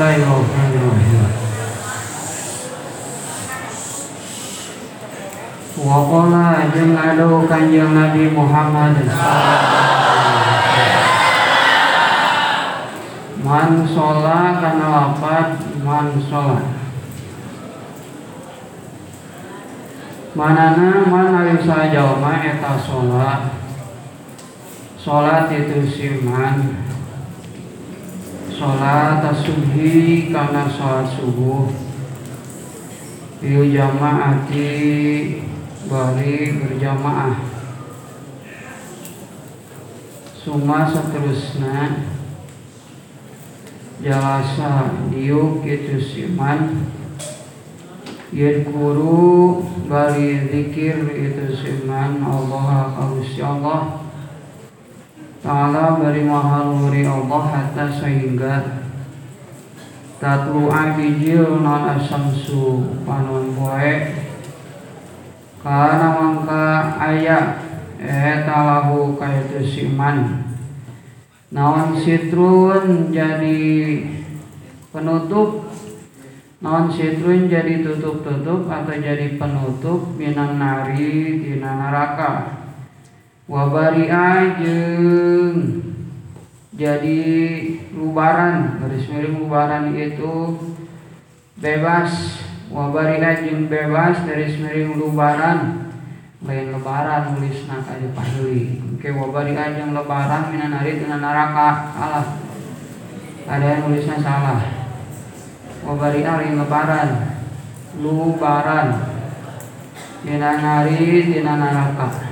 Bismillahirrahmanirrahim. Waqala jeung adu kanjeng Nabi Muhammad Man sholat kana lapat man sholat Manana man ari sajalma eta sholat Sholat itu siman Sholat subhi kana sholat subuh. Bil jamaati bari berjamaah. Suma seterusna Jalasa diuk itu siman Yadkuru bari zikir itu siman Allah kausi Allah Ta'ala bari mahal muri Allah hatta sehingga Tatlu abijil non asamsu panon poe. Karena mangka ayat Eta lahu kaitu siman Naon sitrun jadi penutup? Naon sitrun jadi tutup-tutup atau jadi penutup minan nari dina neraka wabari ajeng. Jadi lubaran garis miring lubaran itu bebas. Wabari ajeng bebas garis miring lubaran lain lebaran nulis nak aja pahili oke wabari ajeng lebaran minan hari dengan neraka. Salah. Ada yang nulisnya salah. Wabari ajeng lebaran lubaran. Minan hari dengan neraka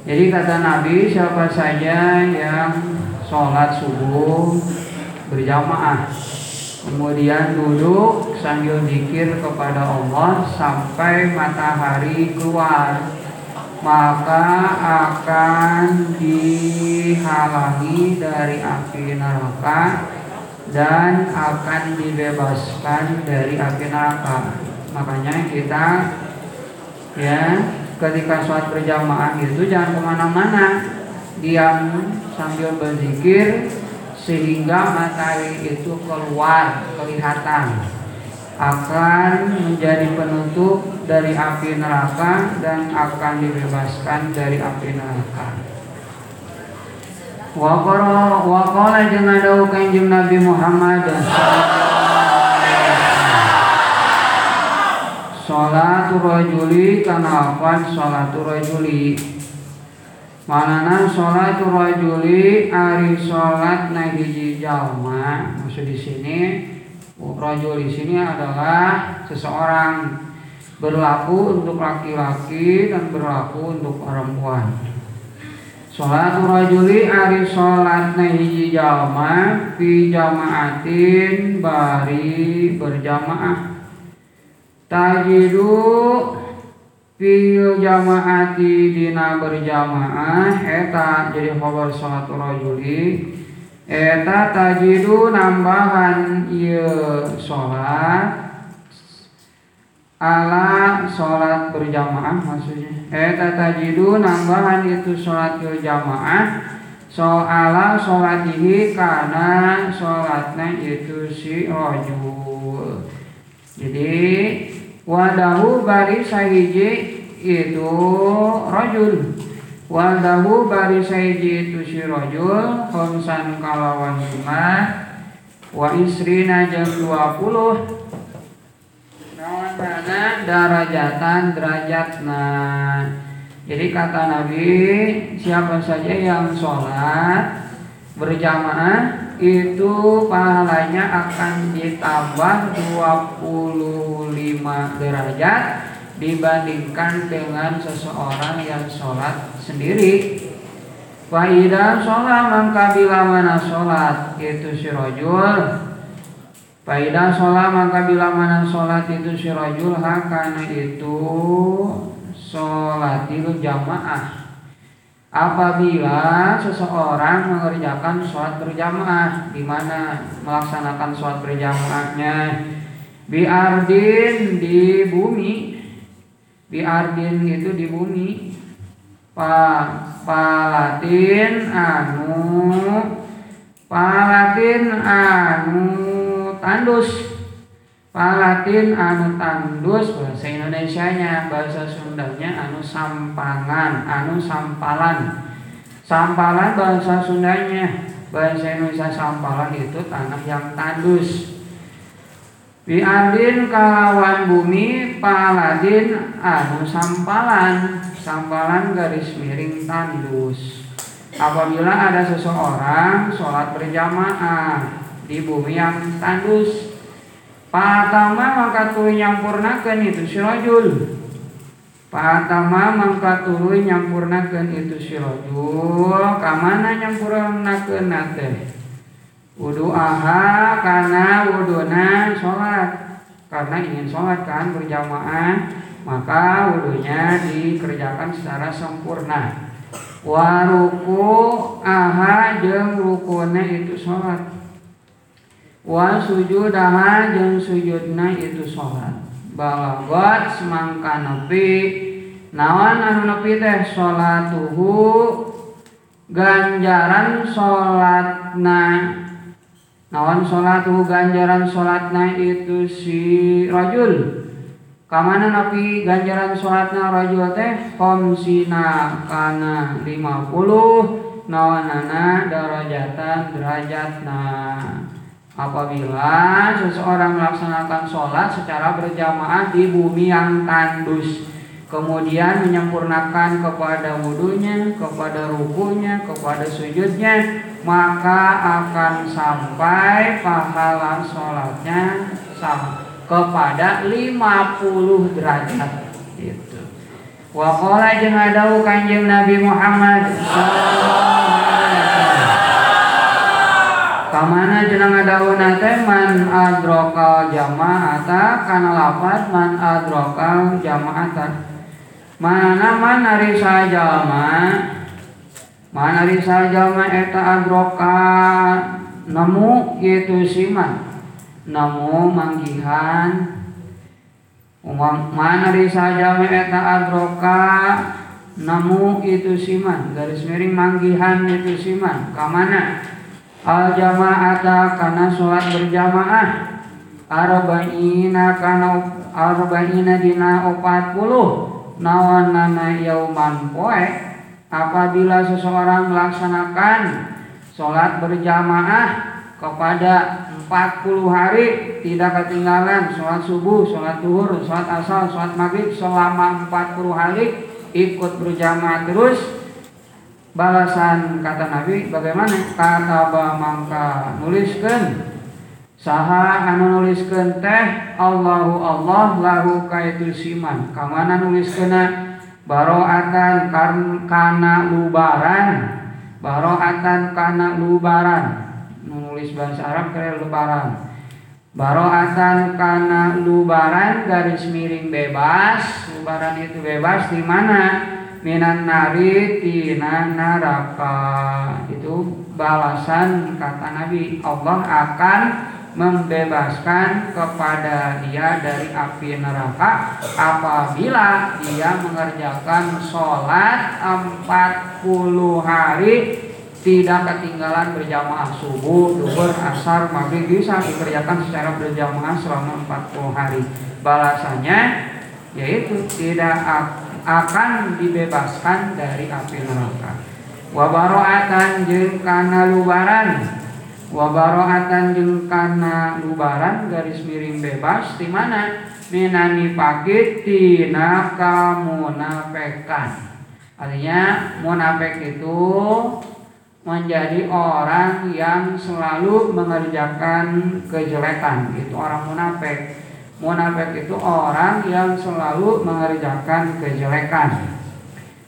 jadi kata Nabi siapa saja yang sholat subuh berjamaah Kemudian duduk sambil zikir kepada Allah sampai matahari keluar Maka akan dihalangi dari api neraka Dan akan dibebaskan dari api neraka. Makanya kita ya ketika sholat berjamaah itu jangan ke mana-mana diam sambil berzikir sehingga matahari itu keluar kelihatan akan menjadi penutup dari api neraka dan akan dibebaskan dari api neraka. Waqala waqala jeung ada kanjeng Nabi Muhammad Salatu rajuli kana afan salatu rajuli. Manana salatu rajuli ari salat na hiji jalma. Maksud di sini rajul di sini adalah seseorang berlaku untuk laki-laki dan berlaku untuk perempuan. Salatu rajuli ari salat na hiji jalma fi jamaatin bari berjamaah tajidu fil jamaati dina berjamaah eta jadi khabar salatu rajuli. Eta tajidu nambahan ieu salat ala salat berjamaah maksudnya. Eta tajidu nambahan itu salat berjamaah soala salatihi karena salatnya itu si rajul. Jadi wadahu bari sahiji itu rajul wadahu bari sahiji itu si rajul khomsan kalawan lima wa isrina jam 20 nawan mana darajatan derajatna. Jadi kata Nabi siapa saja yang sholat berjamaah itu pahalanya akan ditambah 25 derajat dibandingkan dengan seseorang yang sholat sendiri. Faidah sholat maka bila mana sholat itu si rojul. Faidah sholat maka bila mana sholat itu si rojul. Karena itu sholat itu jamaah apabila seseorang mengerjakan sholat berjamaah di mana melaksanakan sholat berjamaahnya? Biardin di bumi. Biardin itu di bumi. Pa palatin anu palatin anu tandus palatin anu tandus bahasa Indonesia-nya bahasa Sundanya anu sampangan anu sampalan. Sampalan bahasa Sundanya bahasa Indonesia sampalan itu tanah yang tandus. Biadin kalawan bumi paladin anu sampalan. Sampalan garis miring tandus. Apabila ada seseorang sholat berjamaah di bumi yang tandus Patama maka tuluy nyampurnakeun itu si rajul. Patama maka tuluy nyampurnakeun itu si rajul. Kamana nyampurnakeun teh? Wudu aha karena wuduna sholat. Karena ingin sholat kan berjamaah maka wudhunya dikerjakan secara sempurna. Waruku aha jeng rukuna itu sholat wa sujudaha jeung sujudna itu sholat. Balagot semangka nepi nawan anu nepi teh sholatuhu? Ganjaran sholatna nawan sholatuhu ganjaran sholatna itu si rajul? Kamana napi ganjaran sholatna rajul teh? Komsina kana 50 nawanana darajatan derajatna apabila seseorang melaksanakan sholat secara berjamaah di bumi yang tandus kemudian menyempurnakan kepada wudhunya, kepada rukunya, kepada sujudnya maka akan sampai pahala sholatnya kepada 50 derajat itu. Wa qala jeung kanjeng Nabi Muhammad sallallahu Kamana jenang dauna teh man adrokal jamaata kana lafaz man adrokal jamaata. Mana man ari sajalma man ari sajalma eta adroka nemu itu siman nemu manggihan mana ari sajalma eta adroka nemu itu siman garis miring manggihan itu siman kamana al jamaata karena sholat berjamaah. Arba'ina kana arba'ina dina opat puluh. Nawanana yauman poe. Apabila seseorang melaksanakan sholat berjamaah kepada 40 hari tidak ketinggalan sholat subuh, sholat duhur, sholat asal, sholat maghrib selama 40 hari ikut berjamaah terus balasan kata Nabi bagaimana? Kata mangka nuliskan. Saha anu nuliskan teh Allahu Allah lahu kaitu siman. Kamana nuliskeun baroatan kana lubaran. Baroatan kana lubaran. Nulis bahasa Arab kaya lubaran baroatan kana lubaran garis miring bebas. Lubaran itu bebas di mana minan nari tina neraka itu balasan kata Nabi. Allah akan membebaskan kepada dia dari api neraka apabila dia mengerjakan sholat 40 hari. Tidak ketinggalan berjamaah subuh, duhur, asar, maghrib bisa dikerjakan secara berjamaah selama 40 hari. Balasannya yaitu tidak akan dibebaskan dari api neraka. Wabaroatan jeung kana lubaran. Wabaroatan jeung kana lubaran garis miring bebas di mana minani pakit tina kamunafikan. Artinya munafik itu menjadi orang yang selalu mengerjakan kejelekan. Itu orang munafik Munafik itu orang yang selalu mengerjakan kejelekan.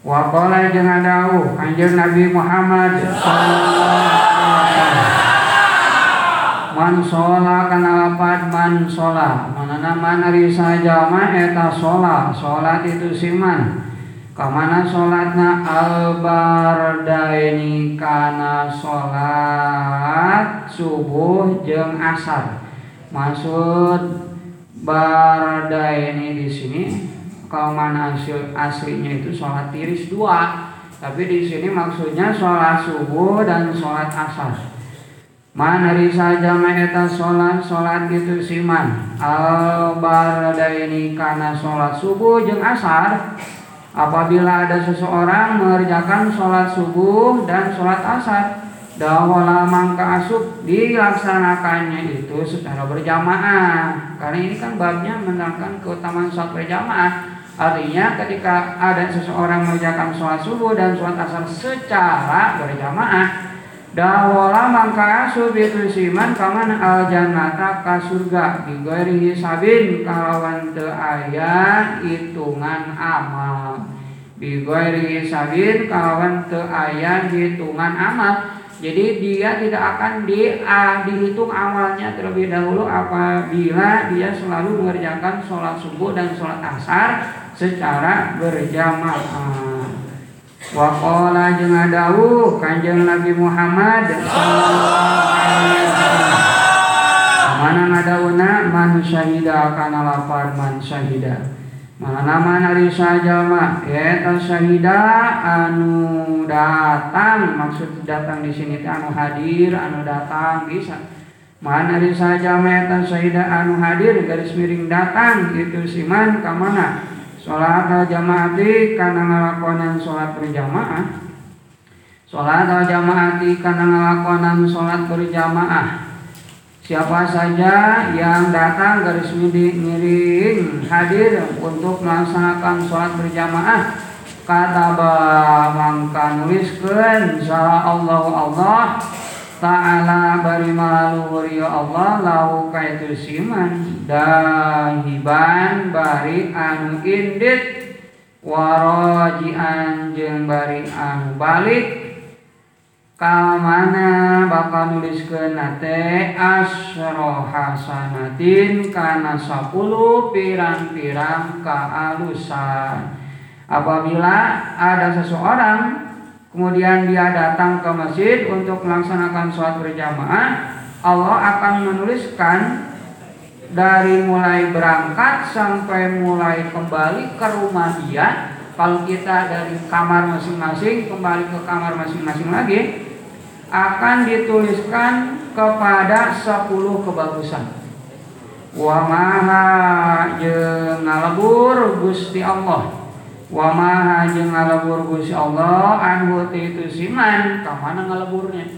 Wa qala jeung dawuh Kanjeng Nabi Muhammad Man shola kana lapat man shola. Manana man ari sajama eta shola Sholat itu siman Kamana sholatna? Albardaini kana sholat subuh jeung asar. Maksud Barada ini di sini. Kalau mana hasil aslinya itu sholat tiris dua, tapi di sini maksudnya sholat subuh dan sholat asar. Manari saja eta salat salat gitu siman al ini karena salat subuh jeung asar apabila ada seseorang mengerjakan salat subuh dan salat asar dawala mangka asuk dilaksanakannya itu secara berjamaah. Karena ini kan babnya menerangkan keutamaan salat berjamaah. Artinya ketika ada seseorang mengerjakan salat subuh dan salat asar secara berjamaah Dawala mangka asup itu siman kaman al jannata ka surga Bigoiri hisabin. Kalawan te aya hitungan amal. Bigoiri hisabin kalawan te aya hitungan amal jadi dia tidak akan di, ah, dihitung amalnya terlebih dahulu apabila dia selalu mengerjakan sholat subuh dan sholat asar secara berjamaah. Wakola jeung dawuh Kanjeng Nabi Muhammad. Mana ngadawuna man syahida kana lapar man syahida. Mana mana risa jalma eta syahida anu datang. Maksud datang di sini anu hadir anu datang bisa. Mana risa jalma eta syahida anu hadir garis miring datang. Itu siman ka mana? Sholat al jamaati karena ngalakonan sholat berjamaah. Sholat al jamaati karena ngalakonan sholat berjamaah Siapa saja yang datang garis miring hadir untuk melaksanakan sholat berjamaah Kata mangka nuliskan salah Allah Allah ta'ala bari maluhur ya Allah lau kaitu siman dahiban bari anu indit warajian jeung bari anu balik kamana bakal nuliskeun nate asyro hasanatin kana 10 pirang-pirang kaalusan apabila ada seseorang kemudian dia datang ke masjid untuk melaksanakan sholat berjamaah, Allah akan menuliskan dari mulai berangkat sampai mulai kembali ke rumah dia. Kalau kita dari kamar masing-masing kembali ke kamar masing-masing lagi, akan dituliskan kepada 10 kebagusan. Wa maha jeung ngalebur Gusti Allah. Wa maha jeung ngalebur Gusti Allah anhu itu siman. Ka mana ngaleburnya?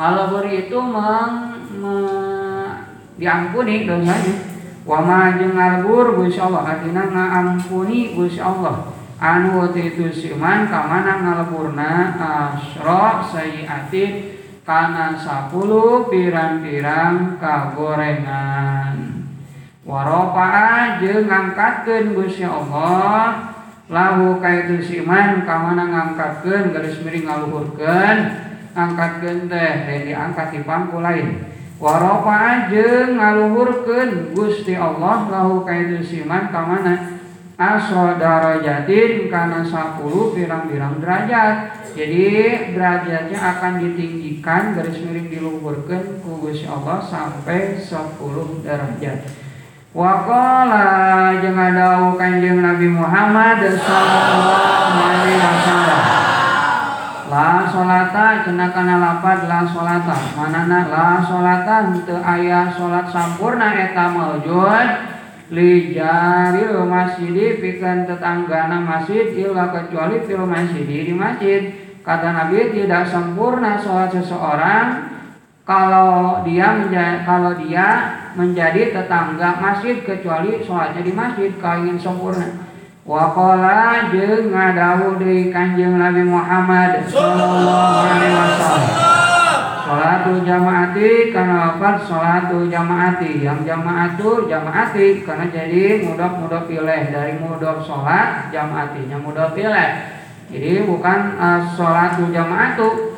Ngalebur itu meng, me, diampuni dosanya. Wa maha jeung ngalebur Gusti Allah. Artinya ngaampuni Gusti Allah. Anu itu siman ka mana ngaleburna asra sayiatin kana 10 pirang-pirang kagorengan. Waropa jeung ngangkatkeun Gusti Allah. Lahu kaitu siman kamana ngangkatkeun garis miring ngaluhurkeun. Angkatkeun teh dan diangkat di pangku lain. Warofa jeung ngaluhurkeun Gusti Allah. Lahu kaitu siman kamana asro darajatin kana 10 pirang-pirang derajat jadi derajatnya akan ditinggikan garis miring diluhurkeun ku Gusti Allah sampai 10 derajat Waqala jeung ada Kanjeng Nabi Muhammad sallallahu alaihi wasallam. La salata cenah kana lapad la salata. Manana la salata henteu aya salat sampurna eta maujud li jaril masjid pikeun tetanggana masjid illa kecuali fil masjid di masjid. Kata Nabi tidak sempurna salat seseorang kalau dia menjadi, kalau dia menjadi tetangga masjid kecuali sholatnya di masjid kalau ingin sempurna. Wakola jeung ngadawu deui Kanjeng Nabi Muhammad sallallahu alaihi wasallam. Salatul jamaati karena apa? Salatul jamaati yang jamaatu jamaati karena jadi mudah-mudah pilih dari mudah sholat jamaatinya mudah pilih. Jadi bukan uh, salatul jamaatu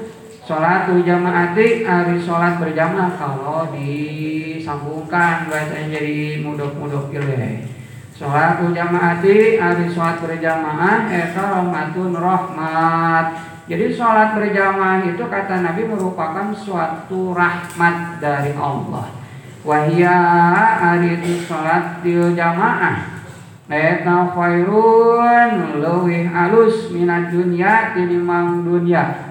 Sholatul jamaati hari sholat berjamaah kalau disambungkan bahasanya jadi mudok-mudok pilih. Sholatul jamaati hari sholat berjamaah eta rahmatun rahmat. Jadi sholat berjamaah itu kata Nabi merupakan suatu rahmat dari Allah. Wahia itu sholat di jamaah. Eta khairun luwih alus minat dunia tinimang dunia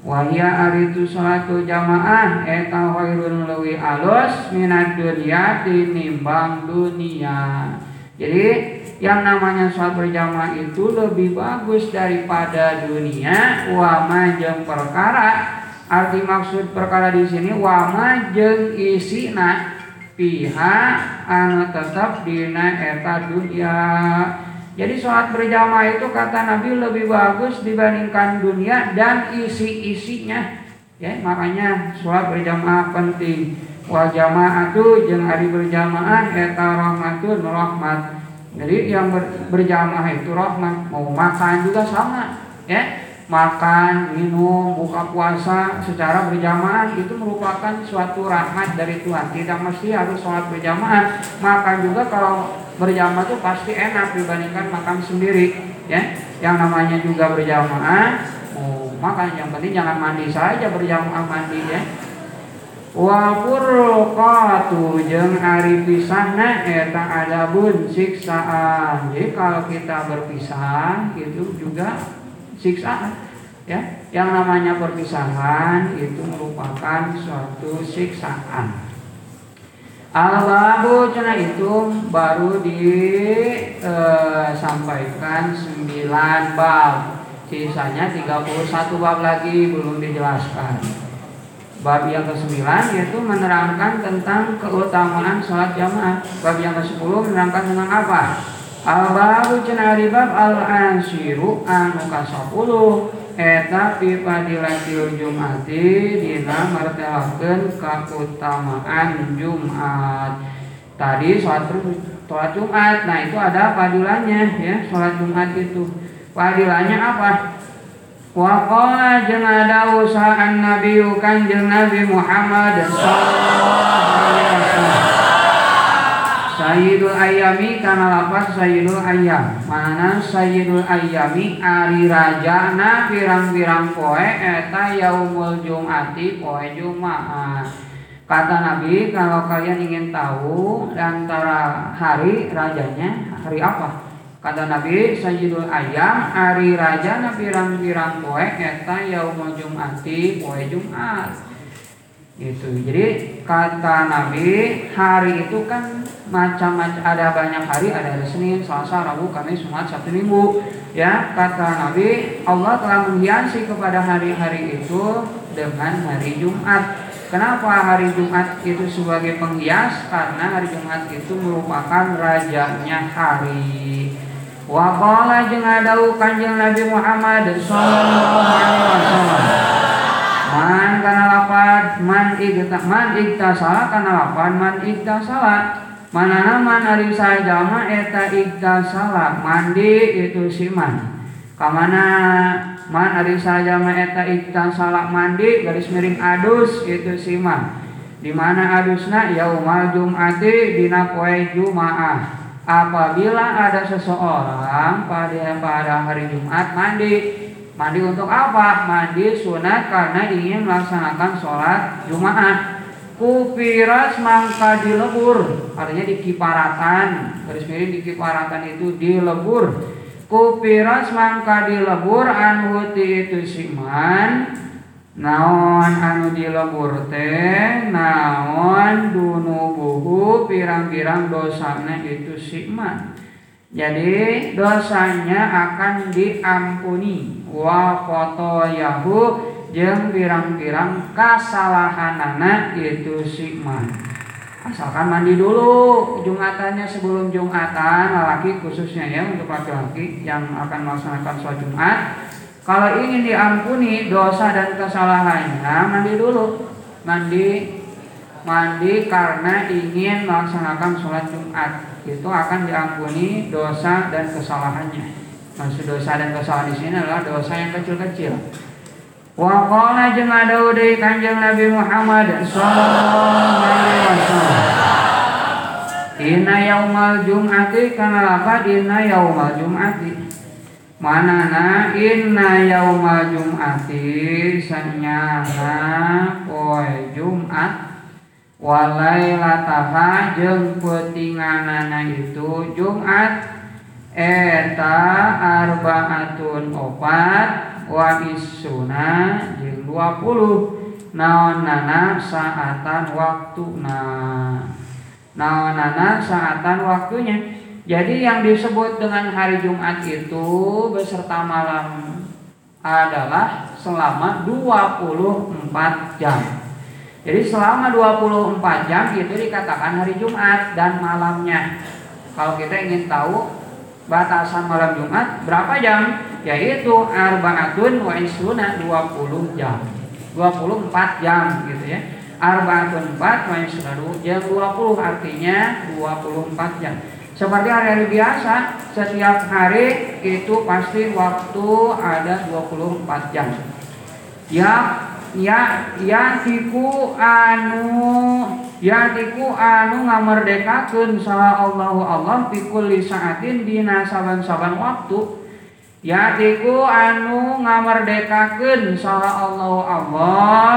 Wahia aritu salatu jamaah eta khairun lewi alus minat dunia tinimbang dunia. Jadi yang namanya sholat berjamaah itu lebih bagus daripada dunia wama jeng perkara. Arti maksud perkara di sini wama jeng isina pihak anu tetap dina eta dunia. Jadi sholat berjamaah itu kata Nabi lebih bagus dibandingkan dunia dan isi-isinya. Ya, makanya sholat berjamaah penting. Wal jamaatu jeung hari berjamaah eta rahmatun rahmat. Jadi yang ber, berjamaah itu rahmat. Mau makan juga sama, ya. Makan, minum, buka puasa secara berjamaah itu merupakan suatu rahmat dari Tuhan. Tidak mesti harus sholat berjamaah. Makan juga kalau berjamaah itu pasti enak dibandingkan makan sendiri ya yang namanya juga berjamaah oh makan yang penting jangan mandi saja berjamaah mandi ya wa furqatu jeung ari pisahna eta adabun siksaan. Jadi kalau kita berpisah itu juga siksaan ya. Yang namanya perpisahan itu merupakan suatu siksaan. Al-babu cina itu baru disampaikan e, 9 bab. Sisanya 31 bab lagi belum dijelaskan Bab yang ke-9 yaitu menerangkan tentang keutamaan sholat jamaah Bab yang ke-10 menerangkan tentang apa? Al-babu cina bab al-ansiru anu kasapuluh eta fi fadilatil jumati dina martelakeun kautamaan Jumat. Tadi sholat sholat Jumat. Nah, itu ada padilannya ya, sholat Jumat itu. Padilannya apa? Wa qala jeung ada usahaan Nabi Kanjeng Nabi Muhammad. Sayyidul ayami karena lapas Sayyidul ayam mana Sayyidul ayami ari rajana pirang-pirang poe eta yaumul jumati poe jumaah kata Nabi kalau kalian ingin tahu antara hari rajanya hari apa kata Nabi Sayyidul ayam ari rajana pirang-pirang poe eta yaumul jumati poe jumat. Gitu. Jadi kata Nabi hari itu kan macam-macam ada banyak hari ada hari Senin Selasa Rabu Kamis Jumat Sabtu Minggu. Ya kata Nabi Allah telah menghiasi kepada hari-hari itu dengan hari Jumat. Kenapa hari Jumat itu sebagai penghias? Karena hari Jumat itu merupakan rajanya hari Waqala jeung adau Kanjeng Nabi Muhammad sallallahu alaihi wasallam. Man kana lapan man igta man igta salah kana lapan man igta salah mana man ari sajama eta salah mandi itu si man. Kamana man ari sajama eta salah mandi garis miring adus itu si man. Di mana adusna? Yaumal jumati dina poe jumaah apabila ada seseorang pada pada hari Jumat mandi Mandi untuk apa? Mandi sunat karena ingin melaksanakan sholat Jumat. Kupiras mangka dilebur, artinya dikiparatan. Garis miring dikiparatan itu dilebur. Kupiras mangka dilebur anu itu siman naon anu dilebur teh naon dunubuhu pirang-pirang dosanya itu siman jadi dosanya akan diampuni wa yahu jeng pirang-pirang anak itu sikman. Asalkan mandi dulu Jumatannya sebelum Jumatan laki khususnya ya untuk laki-laki yang akan melaksanakan sholat Jumat. Kalau ingin diampuni dosa dan kesalahannya mandi dulu. Mandi mandi karena ingin melaksanakan sholat Jumat itu akan diampuni dosa dan kesalahannya. Maksud dosa dan kesalahan di sini adalah dosa yang kecil-kecil. Wa qala jeung ada Kanjeng Nabi Muhammad sallallahu alaihi wasallam. Inna yaumal jum'ati kana lapa inna yaumal jum'ati. Manana inna yaumal jum'ati sanyana poe Jumat walailataha jeung petinganana itu Jumat. Eta arbaatun opat wa isuna jeung 20 naonana saatan waktuna naonana saatan waktunya jadi yang disebut dengan hari Jumat itu beserta malam adalah selama 24 jam jadi selama 24 jam itu dikatakan hari Jumat dan malamnya kalau kita ingin tahu batasan malam Jumat berapa jam? Yaitu arbaatun wa isruna 20 jam. 24 jam gitu ya. Arbaatun 4 wa isruna jam 20 artinya 24 jam. Seperti hari-hari biasa, setiap hari itu pasti waktu ada 24 jam. Ya ya ya tiku anu ya tiku anu ngamerdekakeun saha Allahu Allah pikul saatin dina saban-saban waktu ya tiku anu ngamerdekakeun saha Allahu Allah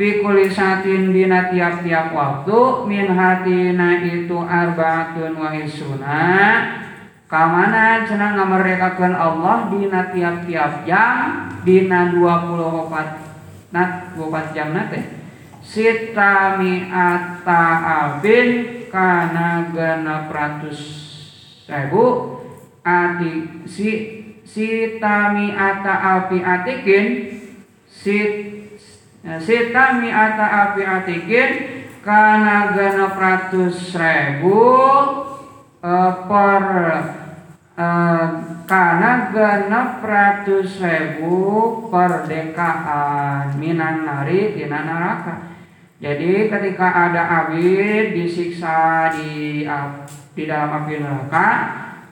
pikul saatin dina tiap-tiap waktu min hatina itu arbaatun wa isuna. Kamana cenah ngamerdekakeun Allah dina tiap-tiap jam dina 24 Nah, 24 jam nate sita mi'ata abin kana genep ratus ribu. Ati si sita mi'ata api atikin sit sita mi'ata api atikin kana genep ratus ribu uh, per uh, karena genep ratus ribu perdekaan minan nari tina neraka. Jadi ketika ada abid disiksa di di dalam api neraka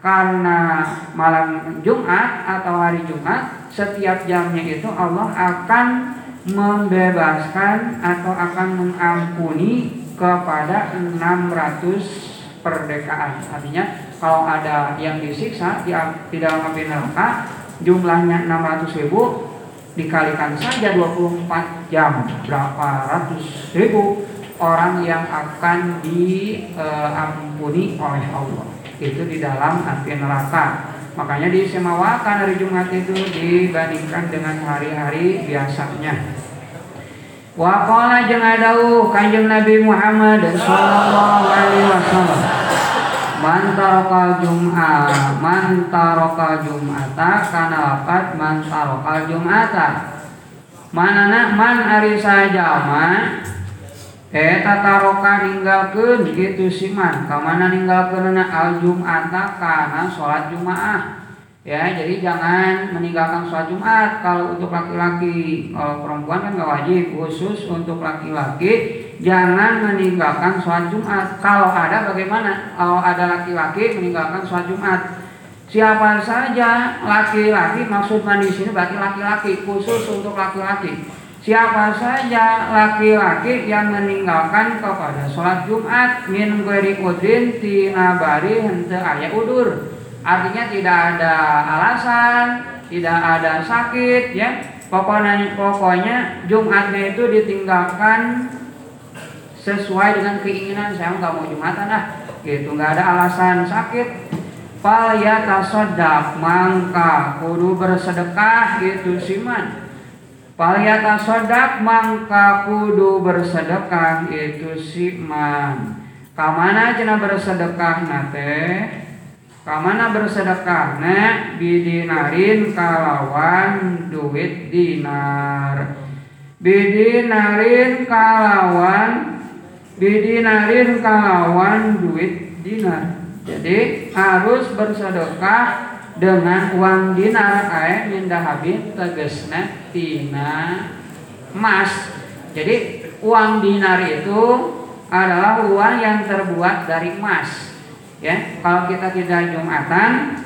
karena malam Jumat atau hari Jumat setiap jamnya itu Allah akan membebaskan atau akan mengampuni kepada 600 perdekaan. Artinya kalau ada yang disiksa di, di dalam api neraka jumlahnya 600 ribu dikalikan saja 24 jam. berapa ratus ribu orang yang akan diampuni e, oleh Allah. Itu di dalam api neraka makanya disemawakan hari Jumat itu dibandingkan dengan hari-hari biasanya. Waqala jeung adauh Kanjeng Nabi Muhammad sallallahu alaihi wasallam mantarokal jum'ah mantarokal jum'ata kana lapat mantarokal jum'ata. Manana man ari sajama eta taroka ninggalkeun gitu siman kamana ninggalkeun al jum'ata kana salat jumaah ya jadi jangan meninggalkan sholat Jumat. Kalau untuk laki-laki kalau perempuan kan nggak wajib. Khusus untuk laki-laki jangan meninggalkan sholat Jumat. Kalau ada bagaimana? Kalau ada laki-laki meninggalkan sholat Jumat. Siapa saja laki-laki maksud di sini berarti laki-laki khusus untuk laki-laki siapa saja laki-laki yang meninggalkan kepada sholat Jumat min ghairi udrin tina bari henteu aya udur. Artinya tidak ada alasan, tidak ada sakit ya. Pokoknya pokoknya Jumatnya itu ditinggalkan sesuai dengan keinginan saya nggak mau Jumatan ah gitu nggak ada alasan sakit. Fal tasodak mangka kudu bersedekah gitu siman fal tasodak mangka kudu bersedekah itu siman. Kamana cina bersedekah nate? Kamana bersedekah na bidinarin kalawan duit dinar. Bidinarin kalawan bidinarin kalawan duit dinar. Jadi harus bersedekah dengan uang dinar ae mindah habib tegesna tina emas. Jadi uang dinar itu adalah uang yang terbuat dari emas. Ya kalau kita tidak jumatan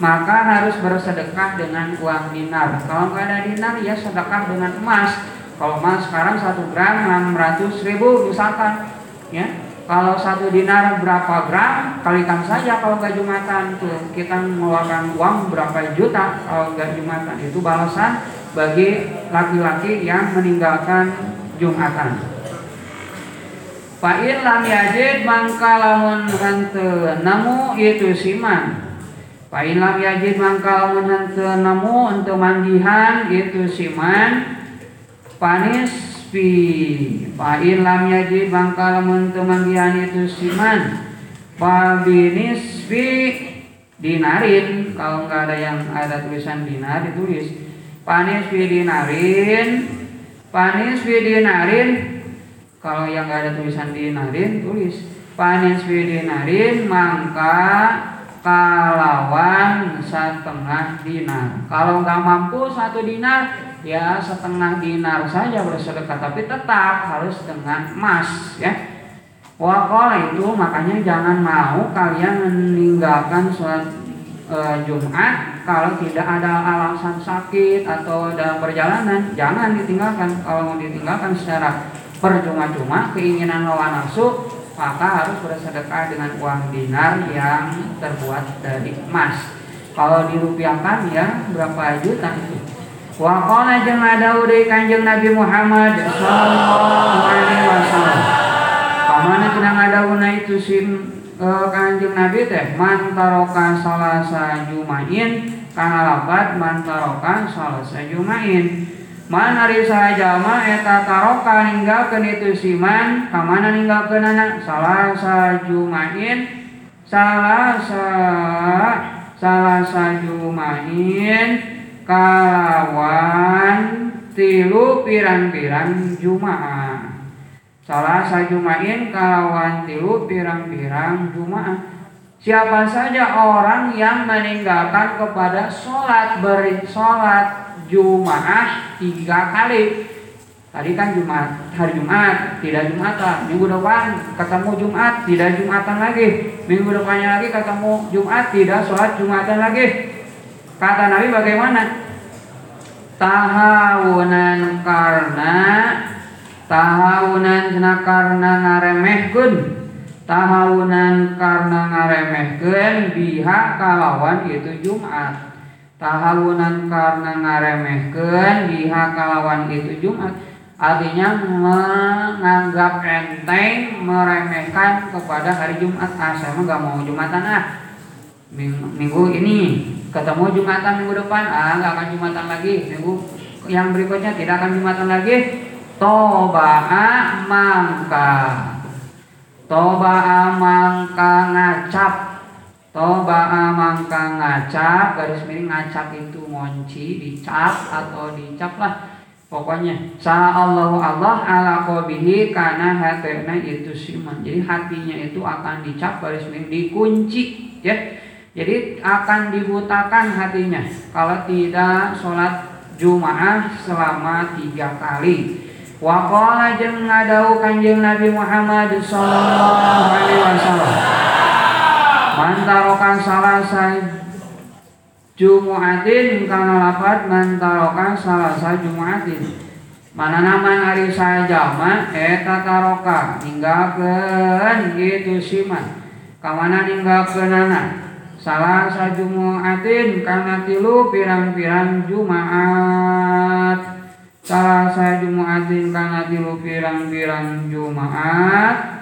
maka harus bersedekah dengan uang dinar. Kalau nggak ada dinar ya sedekah dengan emas. Kalau emas sekarang satu gram 600 ribu misalkan. Ya kalau satu dinar berapa gram kalikan saja kalau nggak jumatan tuh. Kita mengeluarkan uang berapa juta kalau nggak jumatan. Itu balasan bagi laki-laki yang meninggalkan jumatan. Fa'in lam yajid mangka lamun henteu namu itu siman Pailam yajid mangkal menhente nemu untuk manggihan itu siman. Panis pi Pailam yajid mangkal untuk manggihan itu siman. Pabinis pi dinarin. Kalau nggak ada yang ada tulisan dinar ditulis. Panis pi dinarin. Panis pi dinarin. Kalau yang nggak ada tulisan dinarin tulis. Panis pi dinarin mangka kalawan setengah dinar. Kalau nggak mampu satu dinar, ya setengah dinar saja bersedekah, tapi tetap harus dengan emas, ya. Wakola itu makanya jangan mau kalian meninggalkan sholat e, Jumat kalau tidak ada alasan sakit atau dalam perjalanan, jangan ditinggalkan. Kalau mau ditinggalkan secara percuma-cuma, keinginan lawan nafsu, maka harus bersedekah dengan uang dinar yang terbuat dari emas. Kalau dirupiahkan ya berapa juta itu. Wa qala jeung ada udah Kanjeng Nabi Muhammad sallallahu alaihi wasallam. Pamana cenah ngadauna itu sim uh, Kanjeng Nabi teh man taroka salasa jumain kana lapat man taroka salasa jumain. Man ari jalma eta taroka ninggalkeun itu siman kamana ninggalkeun anak? Salah sajumain salah sa salah kalawan tilu pirang-pirang jumaah salah sajumain kalawan tilu pirang-pirang jumaah siapa saja orang yang meninggalkan kepada sholat beri sholat Jumat tiga kali. Tadi kan Jumat, hari Jumat, tidak Jumatan. Minggu depan ketemu Jumat, tidak Jumatan lagi. Minggu depannya lagi ketemu Jumat, tidak sholat Jumatan lagi. Kata Nabi bagaimana? Tahawunan karena tahawunan cina karena ngaremehkeun. Tahawunan karena ngaremehkeun biha kalawan itu Jumat. Tahawunan karena ngaremehkan biha kalawan itu Jumat. Artinya menganggap enteng meremehkan kepada hari Jumat. Ah saya mah gak mau Jumatan ah minggu, ini ketemu Jumatan minggu depan. Ah gak akan Jumatan lagi. Minggu yang berikutnya tidak akan Jumatan lagi. Toba'a mangka toba'a mangka ngacap. Toba mangka ngacap. Garis miring ngacap itu ngonci dicap atau dicap lah. Pokoknya sa Allah ala qabihi karena hatena itu siman. Jadi hatinya itu akan dicap garis miring dikunci ya jadi akan dibutakan hatinya kalau tidak sholat Jumaah selama tiga kali. Waqala jeung ngadau kanjeng Nabi Muhammad sallallahu alaihi wasallam. Mantarokan salasa Jumu'atin kana lapat mantarokan salasa Jumu'atin mana nama hari saja mah eta taroka ninggalkeun gitu siman. Kamana ninggalkeun anak salah sajumuatin karena tilu pirang-pirang Jumat salah sajumuatin karena tilu pirang-pirang Jumat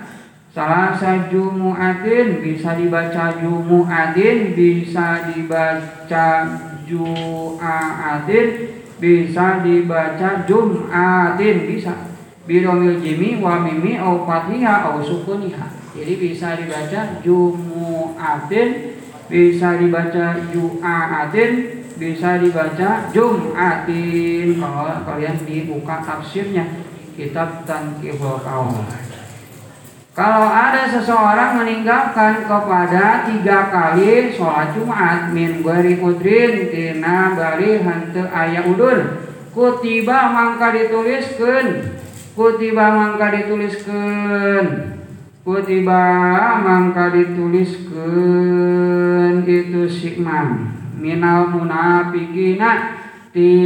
Salasa Jumu'atin bisa dibaca Jumu'atin, bisa dibaca Ju'atin, bisa dibaca Jum'atin, bisa. Bidomil jimi wa mimi au fatiha au sukuniha. Jadi bisa dibaca Jumu'atin, bisa dibaca Ju'atin, bisa dibaca Jum'atin. Kalau kalian dibuka tafsirnya kitab Tanqihul Qaul. Kalau ada seseorang meninggalkan kepada tiga kali sholat Jumat min gueri udrin tina bari hante ayah udur kutiba mangka dituliskan kutiba mangka dituliskan kutiba mangka dituliskan itu sikman minal munafikina ti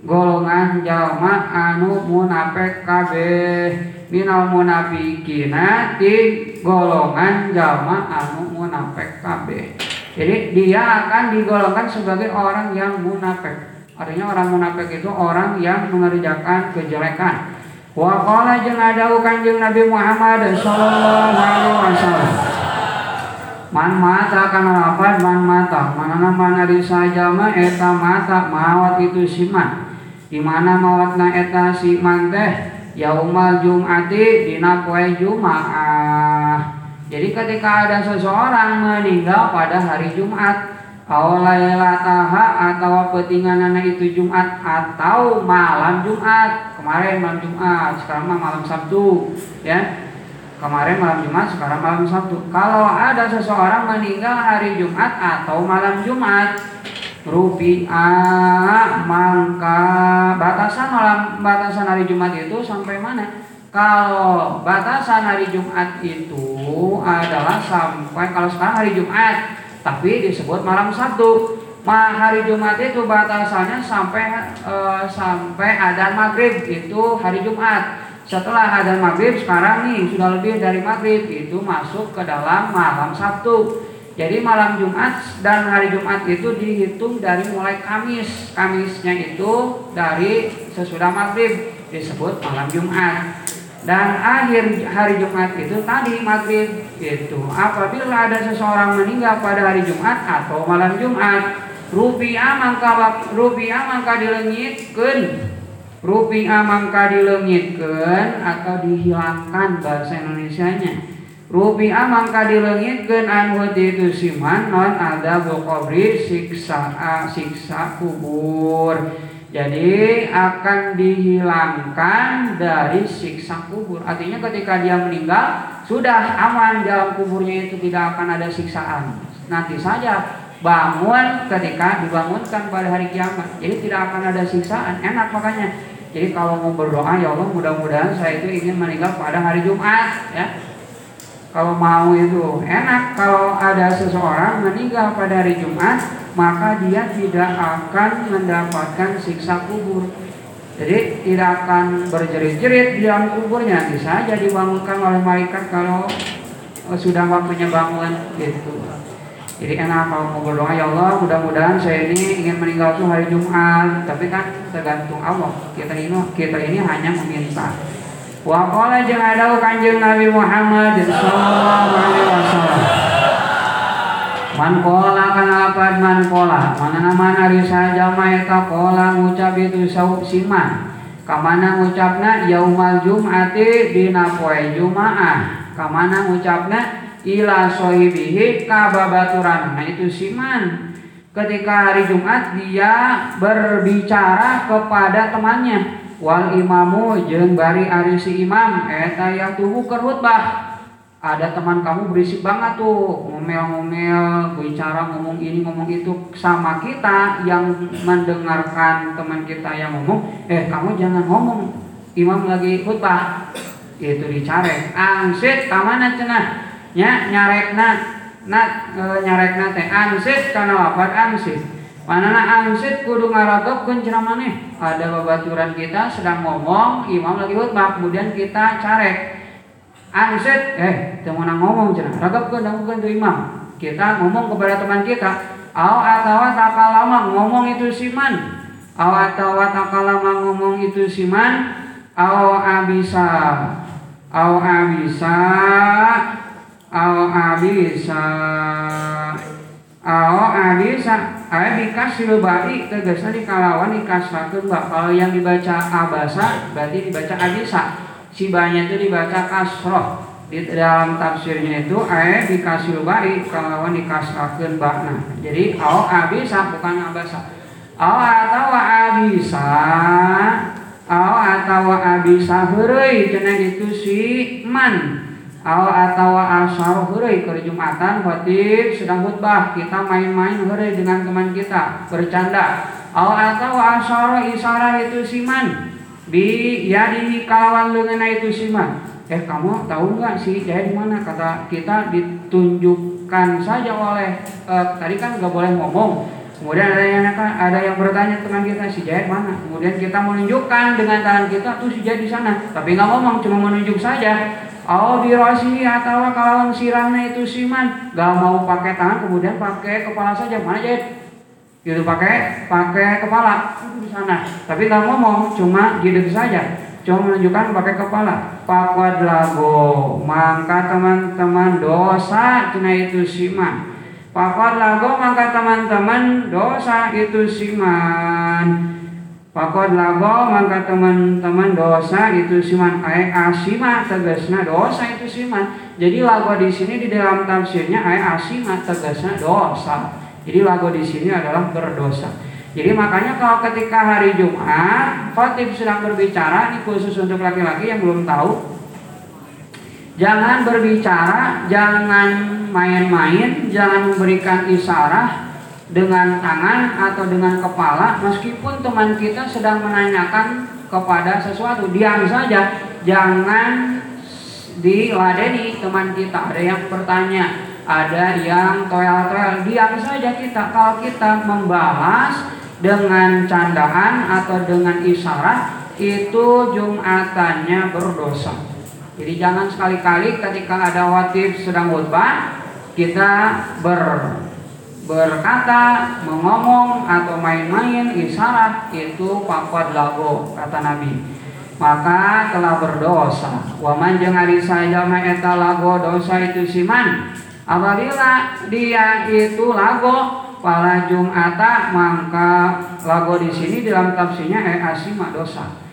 golongan jalma anu munafik kabeh minal munafikina di golongan jalma anu munafik kabeh. Jadi dia akan digolongkan sebagai orang yang munafik. Artinya orang munafik itu orang yang mengerjakan kejelekan. Wa qala jeung adau Kanjeng Nabi Muhammad sallallahu alaihi wasallam. man mata kana lapan man mata. Mana mana di saja mah eta mata mawat itu siman di mana mawatna eta si man teh? Yaumal jumati dina poe jumaah jadi ketika ada seseorang meninggal pada hari Jumat taha atau petingan anak itu Jumat atau malam Jumat kemarin malam Jumat sekarang malam Sabtu ya. Kemarin malam Jumat sekarang malam Sabtu. Kalau ada seseorang meninggal hari Jumat atau malam Jumat rupiah mangka batasan malam batasan hari Jumat itu sampai mana? Kalau batasan hari Jumat itu adalah sampai kalau sekarang hari Jumat tapi disebut malam Sabtu. Ma hari Jumat itu batasannya sampai e, sampai adzan maghrib itu hari Jumat. Setelah adzan maghrib sekarang nih sudah lebih dari maghrib itu masuk ke dalam malam Sabtu. Jadi malam Jumat dan hari Jumat itu dihitung dari mulai Kamis. Kamisnya itu dari sesudah maghrib disebut malam Jumat dan akhir hari Jumat itu tadi maghrib itu apabila ada seseorang meninggal pada hari Jumat atau malam Jumat rupiah mangka rupiah mangka dilengitkan rupiah mangka dilengitkan atau dihilangkan bahasa Indonesia-nya rupiah mangka dilengitkan anu itu siman non ada bukobri siksa siksa kubur jadi akan dihilangkan dari siksa kubur. Artinya ketika dia meninggal sudah aman dalam kuburnya itu tidak akan ada siksaan. Nanti saja bangun ketika dibangunkan pada hari kiamat. Jadi tidak akan ada siksaan. Enak makanya. Jadi kalau mau berdoa ya Allah mudah-mudahan saya itu ingin meninggal pada hari Jumat ya. Kalau mau itu enak kalau ada seseorang meninggal pada hari Jumat maka dia tidak akan mendapatkan siksa kubur. Jadi tidak akan berjerit-jerit di dalam kuburnya, bisa saja dibangunkan oleh malaikat kalau sudah waktunya bangun gitu. Jadi enak kalau mau berdoa ya Allah mudah-mudahan saya ini ingin meninggal tuh hari Jumat, tapi kan tergantung Allah. Kita ini kita ini hanya meminta. Wa qala jeung Kanjeng Nabi Muhammad sallallahu alaihi wasallam. Mankola kana lapad mankola mana nama nari saja eta kola ngucap itu sauk siman. Kamana ngucapna? Yaumal jum'ati dina poe jumaah. Kamana ngucapna ila sohibihi kababaturan. Nah itu siman. Ketika hari Jumat dia berbicara kepada temannya. Wal imamu jeung bari ari si imam. Eta yang tubuh kerhutbah ada teman kamu berisik banget tuh. Ngomel-ngomel bicara ngomong ini ngomong itu. Sama kita yang mendengarkan teman kita yang ngomong eh kamu jangan ngomong. Imam lagi khutbah. Itu dicarek angsit kamana cenah nya nyarekna na e, nyarekna teh angsit kana lapar angsit Manana angsit kudu ngaratopkeun cenah maneh ada babaturan kita sedang ngomong imam lagi khutbah kemudian kita carek Anset, eh, teman ngomong cenah. Ke bukan tuh imam. Kita ngomong kepada teman kita, aw atau takalama ngomong itu siman. Aw atau takalama ngomong itu siman. Aw abisa. Aw abisa. Aw abisa. Aw abisa. Aya dikasih baik tegasnya dikalawan dikasih Kalau yang dibaca abasa berarti dibaca abisa. Sibanya itu dibaca kasroh. Di dalam tafsirnya itu eh dikasih baik kalau dikasahkan bakna. Jadi au abisa bukan abasa. Au atau abisa. Au atau abisa hurui. Cenah itu si man au atau asar hurui ke jumatan khotib sedang khutbah kita main-main hurui dengan teman kita bercanda. Au atau asar isara itu si man di ya kawan lengan itu siman. Eh kamu tahu nggak sih jaya di mana? Kata kita ditunjukkan saja oleh eh, tadi kan nggak boleh ngomong. Kemudian ada yang ada yang bertanya teman kita si jaya mana? Kemudian kita menunjukkan dengan tangan kita tuh si jaya di sana. Tapi nggak ngomong cuma menunjuk saja Oh di rosi atau kalau sirahnya itu siman gak mau pakai tangan kemudian pakai kepala saja. Mana jahit gitu pakai pakai kepala. Di sana. Tapi nggak ngomong cuma gitu saja. Cuma menunjukkan pakai kepala. Pakwa lago maka teman-teman dosa cina itu siman. Pakwa lago maka teman-teman dosa itu siman Pakod lago maka teman-teman dosa itu siman ay asima tegasna dosa itu siman. Jadi lago di sini di dalam tafsirnya ay asima tegasna dosa. Jadi lago di sini adalah berdosa. Jadi makanya kalau ketika hari Jumat, khotib sedang berbicara, ini khusus untuk laki-laki yang belum tahu, jangan berbicara, jangan main-main, jangan memberikan isyarat dengan tangan atau dengan kepala, meskipun teman kita sedang menanyakan kepada sesuatu, diam saja, jangan diladeni teman kita. Ada yang bertanya, ada yang toel-toel, diam saja kita. Kalau kita membalas dengan candaan atau dengan isyarat itu jumatannya berdosa. Jadi jangan sekali-kali ketika ada watib sedang khutbah kita ber berkata, mengomong atau main-main isyarat itu pakot lago kata Nabi. Maka telah berdosa. Waman jengari saja eta lago dosa itu siman. Apabila dia itu lago Pala Jumata mangka lago di sini dalam tafsirnya eh asima dosa.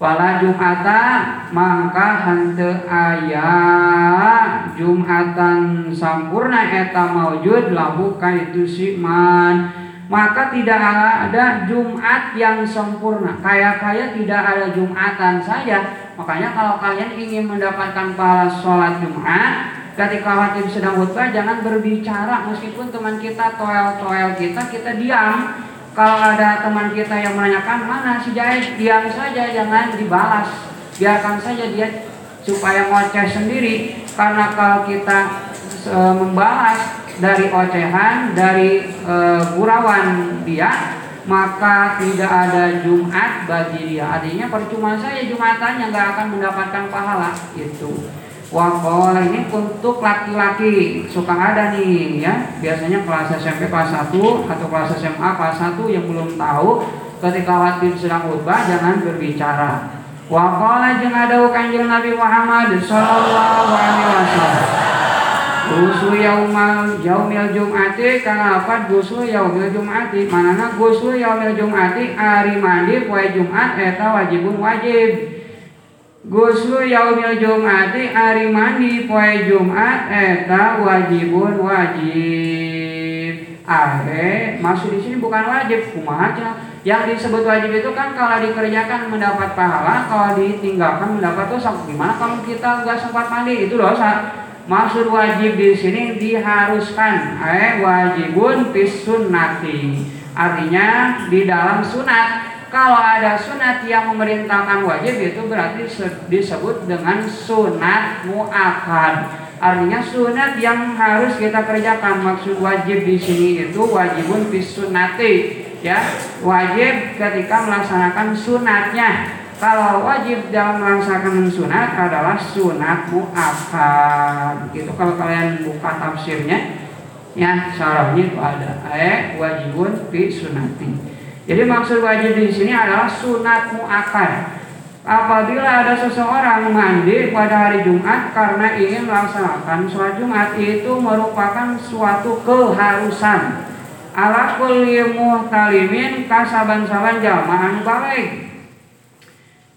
Pala Jumata mangka hante ayah Jumatan sampurna eta maujud lahu kaitu siman maka tidak ada Jumat yang sempurna. Kayak kaya tidak ada Jumatan saja. Makanya kalau kalian ingin mendapatkan pahala sholat Jumat, ketika khawatir sedang khutbah jangan berbicara meskipun teman kita toel-toel kita kita diam kalau ada teman kita yang menanyakan mana si Jahit? Diam saja jangan dibalas. Biarkan saja dia supaya ngoceh sendiri. Karena kalau kita e, membalas dari ocehan dari e, gurauan dia maka tidak ada Jumat bagi dia. Artinya percuma saja Jumatannya nggak akan mendapatkan pahala. Itu Wakola ini untuk laki-laki suka ada nih ya biasanya kelas SMP kelas 1 atau kelas SMA kelas 1 yang belum tahu ketika waktu sedang khutbah jangan berbicara. Wakola jeng ada kanjeng Nabi Muhammad Sallallahu Alaihi Wasallam. Gusu yaumal yaumil jum'ati kana apa gusu yaumil jum'ati manana gusu yaumil jum'ati hari mandi poe Jumat eta wajibun wajib Guslu yaumil Jumati hari mandi poe Jumat eta wajibun wajib. Are masuk di sini bukan wajib, kumaha Yang disebut wajib itu kan kalau dikerjakan mendapat pahala, kalau ditinggalkan mendapat dosa. Gimana kalau kita nggak sempat mandi itu dosa? Maksud wajib di sini diharuskan, eh wajibun bis sunnati. Artinya di dalam sunat kalau ada sunat yang memerintahkan wajib itu berarti disebut dengan sunat muakkad. Artinya sunat yang harus kita kerjakan. Maksud wajib di sini itu wajibun bis sunati. Ya, wajib ketika melaksanakan sunatnya. Kalau wajib dalam melaksanakan sunat adalah sunat muakkad. Gitu kalau kalian buka tafsirnya ya syarahnya itu ada. Eh wajibun bis sunati. Jadi maksud wajib di sini adalah sunat muakkad. Apabila ada seseorang mandi pada hari Jumat karena ingin melaksanakan sholat Jumat itu merupakan suatu keharusan. Ala kulli muhtalimin kasaban-saban jamaah balik.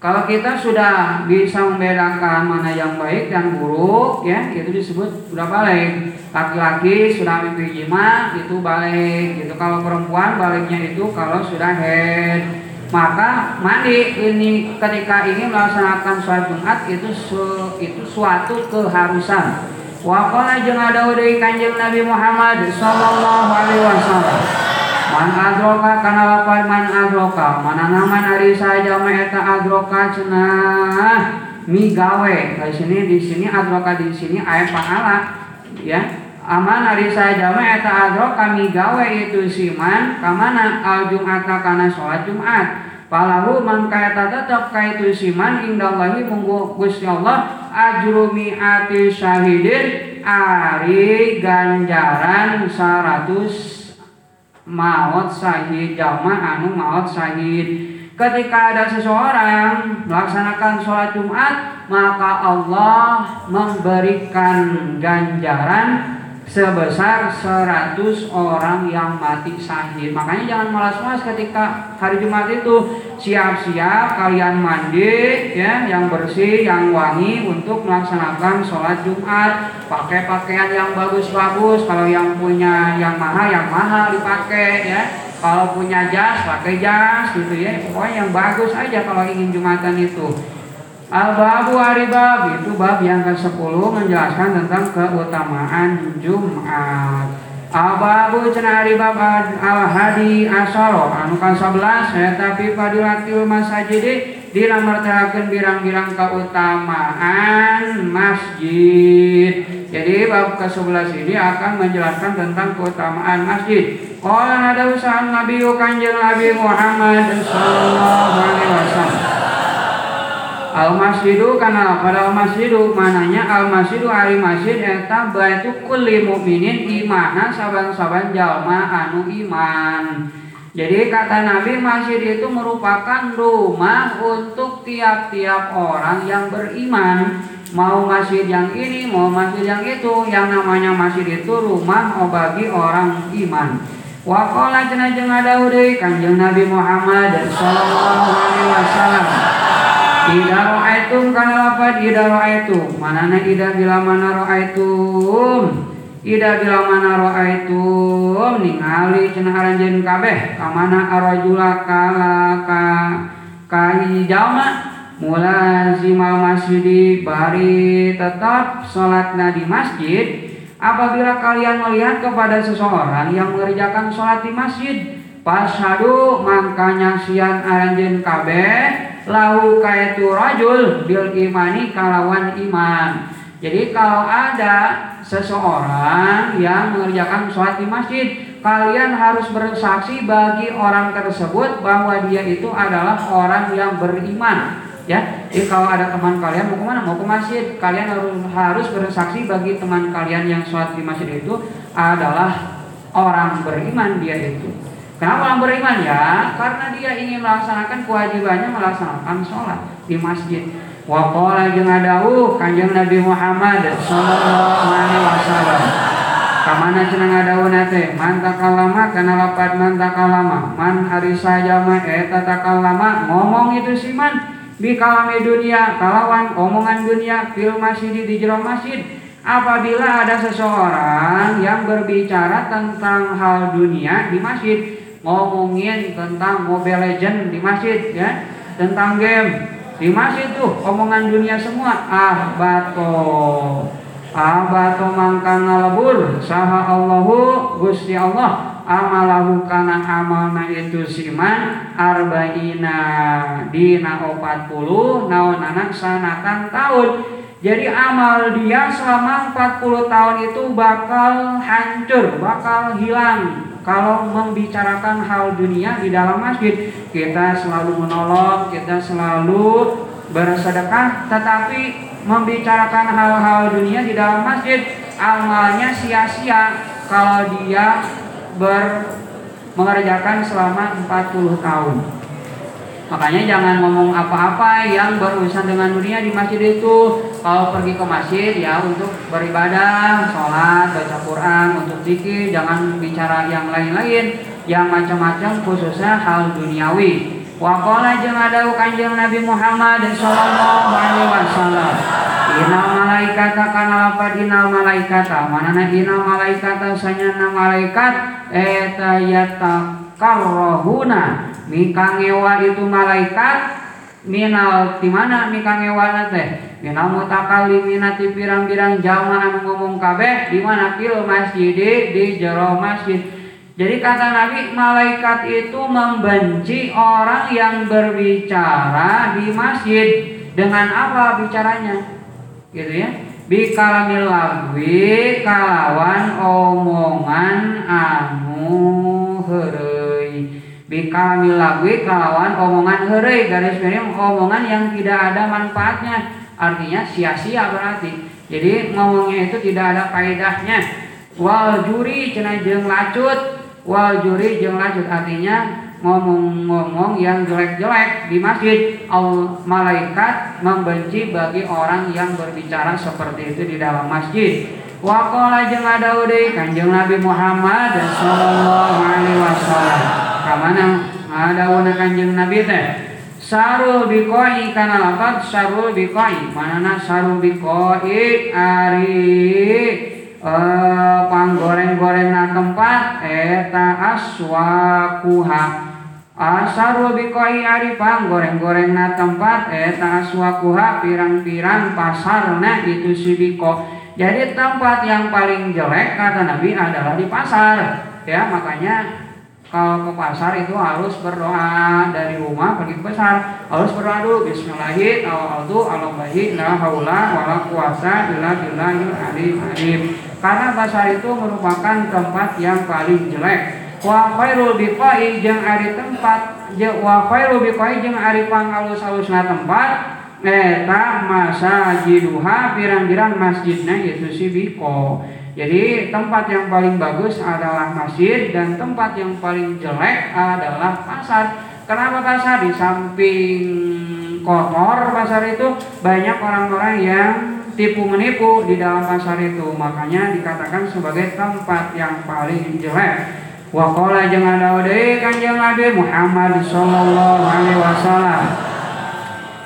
Kalau kita sudah bisa membedakan mana yang baik dan buruk, ya itu disebut sudah balik. Laki-laki sudah mimpi jima itu balik. Gitu. Kalau perempuan baliknya itu kalau sudah head. Maka mandi ini ketika ingin melaksanakan sholat Jumat itu su, itu suatu keharusan. Wakala jeung ada kanjeng Nabi Muhammad sallallahu alaihi wasallam. Man adroka kana lapan man adroka mana nama hari saja me eta adroka cenah mi gawe. Di sini di sini adroka di sini ayat pahala ya. Aman hari saja me eta adroka mi gawe itu siman kamana? Al jumata kana sholat jumat. Palahu man kaya tetap kaya itu siman indallahi munggu Gusti Allah ajru mi'ati syahidin ari ganjaran 100 maut sahid jalma anu maut sahid. Ketika ada seseorang melaksanakan sholat Jumat maka Allah memberikan ganjaran sebesar 100 orang yang mati syahid. Makanya jangan malas-malas ketika hari Jumat itu siap-siap kalian mandi ya yang bersih, yang wangi untuk melaksanakan sholat Jumat. Pakai pakaian yang bagus-bagus. Kalau yang punya yang mahal, yang mahal dipakai ya. Kalau punya jas, pakai jas gitu ya. Pokoknya yang bagus aja kalau ingin Jumatan itu. Al-Babu Aribab itu bab yang ke-10 menjelaskan tentang keutamaan Jumat. Al-Babu cenah Aribab Al-Hadi Asaro anu ka-11 eta fi fadilatil masjid dilamartakeun birang-birang keutamaan masjid. Jadi bab ke-11 ini akan menjelaskan tentang keutamaan masjid. Qala ada usaha Nabi Kanjeng Nabi Muhammad sallallahu alaihi wasallam al masjidu karena pada al masjidu mananya al masjidu hari masjid eta baitu kulli mukminin imana saban-saban jalma anu iman. Jadi kata Nabi masjid itu merupakan rumah untuk tiap-tiap orang yang beriman. Mau masjid yang ini mau masjid yang itu yang namanya masjid itu rumah bagi orang iman. Wakola jenajeng ada kanjeng Nabi Muhammad sallallahu alaihi wasallam Ida ro'aitum kana lafad ida ro'aitum Manana ida bila mana ro'aitum Ida bila mana ro'aitum Ningali cenah aranjeun kabeh. Kamana arajula kala ka Kai jama Mulazimal masjidi Bari tetap sholatna di masjid. Apabila kalian melihat kepada seseorang yang mengerjakan sholat di masjid Pasadu mangkanya sian aranjen kabeh lahu kaitu rajul bil imani kalawan iman. Jadi kalau ada seseorang yang mengerjakan sholat di masjid, kalian harus bersaksi bagi orang tersebut bahwa dia itu adalah orang yang beriman. Ya, jadi kalau ada teman kalian mau ke mana? Mau ke masjid, kalian harus harus bersaksi bagi teman kalian yang sholat di masjid itu adalah orang beriman dia itu. Kenapa orang beriman ya? Karena dia ingin melaksanakan kewajibannya melaksanakan sholat di masjid. Wa qala jeung Kanjeng Nabi Muhammad sallallahu alaihi wasallam. Kamana cenah ngadawuh nate man takallama kana lapat man takallama man hari saja mah eta takallama ngomong itu si man di kalami dunia kalawan omongan dunia fil masjid di jero masjid apabila ada seseorang yang berbicara tentang hal dunia di masjid ngomongin tentang Mobile Legend di masjid ya, tentang game. Di masjid tuh omongan dunia semua. Ah bato. Ah bato mangkang ngalebur. Saha Allahu Gusti Allah. Amalahu kana amalna itu siman. Arba'ina dina 40 naon anak sanatan tahun. Jadi amal dia selama 40 tahun itu bakal hancur, bakal hilang kalau membicarakan hal dunia di dalam masjid kita selalu menolong kita selalu bersedekah. Tetapi membicarakan hal-hal dunia di dalam masjid amalnya sia-sia. Kalau dia ber mengerjakan selama 40 tahun Makanya jangan ngomong apa-apa yang berurusan dengan dunia di masjid itu. Kalau pergi ke masjid ya untuk beribadah, sholat, baca Quran, untuk zikir, jangan bicara yang lain-lain, yang macam-macam khususnya hal duniawi. Wakola jeung ada kanjeng Nabi Muhammad sallallahu alaihi wasallam. Inal malaikata kana lapad inal malaikata manana inal malaikata sanyana malaikat eta yatakarrahuna Mika ngewa itu malaikat. Minal timana mika ngewa teh? Minal mutakalimina ti pirang-pirang jalma anu ngomong kabeh. Di mana fil masjid di jero masjid. Jadi kata Nabi malaikat itu membenci orang yang berbicara di masjid. Dengan apa bicaranya? Gitu ya. Bikalamil lagwi kalawan omongan anu heureuy bikamil lagwi kalawan omongan heureuy garis miring omongan yang tidak ada manfaatnya artinya sia-sia berarti jadi ngomongnya itu tidak ada faedahnya wal juri cenah jeung lacut wal juri jeung lacut artinya ngomong-ngomong yang jelek-jelek di masjid. Allah malaikat membenci bagi orang yang berbicara seperti itu di dalam masjid. Wakola jeung ada kanjeng Nabi Muhammad Sallallahu Alaihi Wasallam. Kamana? Ada kanjeng Nabi teh. Sarul bikoi kana lapat sarul bikoi manana sarul bikoi ari uh, panggoreng-goreng na tempat eta aswakuha. Asarul bikoi ari panggoreng-goreng na tempat eta aswakuha pirang-pirang pasarna itu si biko jadi tempat yang paling jelek kata Nabi adalah di pasar. Ya makanya kalau ke pasar itu harus berdoa dari rumah pergi ke pasar harus berdoa dulu. Bismillahirrahmanirrahim karena pasar itu merupakan tempat yang paling jelek. Wa khairul biqai jeung ari tempat wa khairul biqai jeung ari pangalus-alusna tempat eta masajiduha pirang-pirang masjidnya itu si biko jadi tempat yang paling bagus adalah masjid dan tempat yang paling jelek adalah pasar. Kenapa pasar? Di samping kotor pasar itu banyak orang-orang yang tipu menipu di dalam pasar itu. Makanya dikatakan sebagai tempat yang paling jelek. Wa qala jeung ada Kanjeng Nabi Muhammad sallallahu alaihi wasallam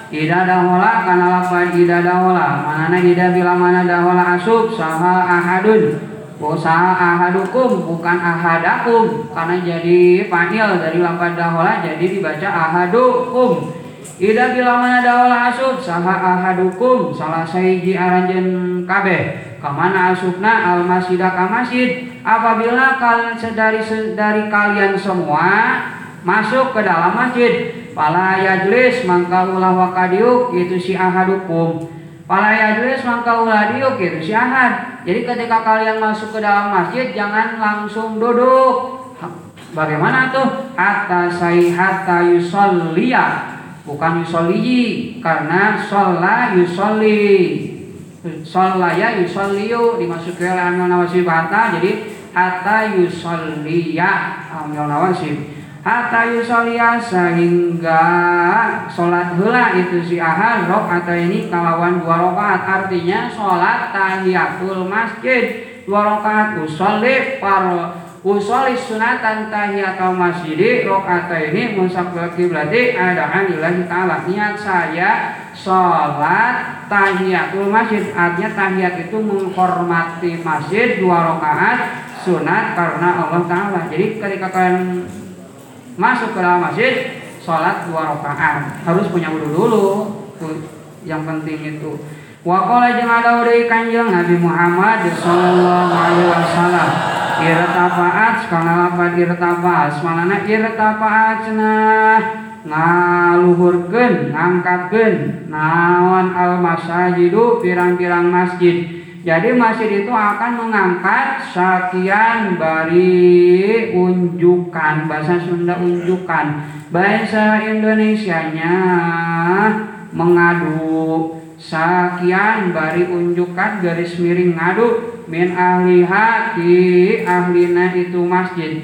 Ida dahola kana lafaz ida dahola manana ida bila mana dahola asub saha ahadun. Usaha ahadukum bukan ahadakum. Karena jadi panil dari lafaz dahola jadi dibaca ahadukum. Ida bila mana dahola asub saha ahadukum. Salah saiji aranjen kabeh. Kamana asubna al masjidah ka masjid. Apabila kalian sedari dari kalian semua masuk ke dalam masjid. Pala yajlis mangka ulah wakadiuk itu si ahadukum pala yajlis mangka ulah diuk itu si ahad. Jadi ketika kalian masuk ke dalam masjid jangan langsung duduk. Bagaimana tuh? Hatta say hatta yusolliya. Bukan yusolli karena sholla yusolli. Shollaya yusolliyu dimasuki oleh amil nawasib hatta. Jadi hatta yusolliya amil nawasib hatta yusolia sehingga sholat hula itu si ahad atau ini kalawan dua rakaat artinya sholat tahiyatul masjid dua rakaat usolli par usolli sunatan tahiyatul masjid atau ini musafir berarti ada anilahi ta'ala. Niat saya sholat tahiyatul masjid artinya tahiyat itu menghormati masjid dua rakaat sunat karena Allah Ta'ala. Jadi ketika kalian masuk ke dalam masjid sholat dua rakaat. Harus punya wudhu dulu. Yang penting itu. Wakola jeung ada kanjeng Nabi Muhammad Sallallahu Alaihi Wasallam irtafaat sekala lapan irtafaat semalana irtafaat nah ngaluhurkeun ngangkatkeun naon al masajidu pirang-pirang masjid jadi masjid itu akan mengangkat sekian bari unjukan bahasa Sunda unjukan. Bahasa Indonesianya mengadu. Sekian bari unjukan garis miring ngadu. Min ahli hati ahlina itu masjid.